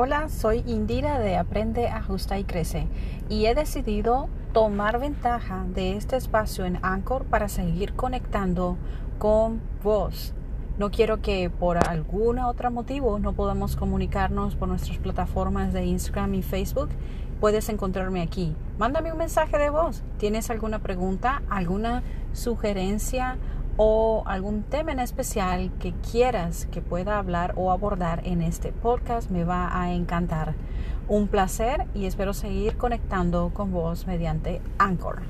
Hola, soy Indira de Aprende, Ajusta y Crece y he decidido tomar ventaja de este espacio en Anchor para seguir conectando con vos. No quiero que por algún otro motivo no podamos comunicarnos por nuestras plataformas de Instagram y Facebook. Puedes encontrarme aquí. Mándame un mensaje de voz. ¿Tienes alguna pregunta, alguna sugerencia o algún tema en especial que quieras que pueda hablar o abordar en este podcast, me va a encantar. Un placer y espero seguir conectando con vos mediante Anchor.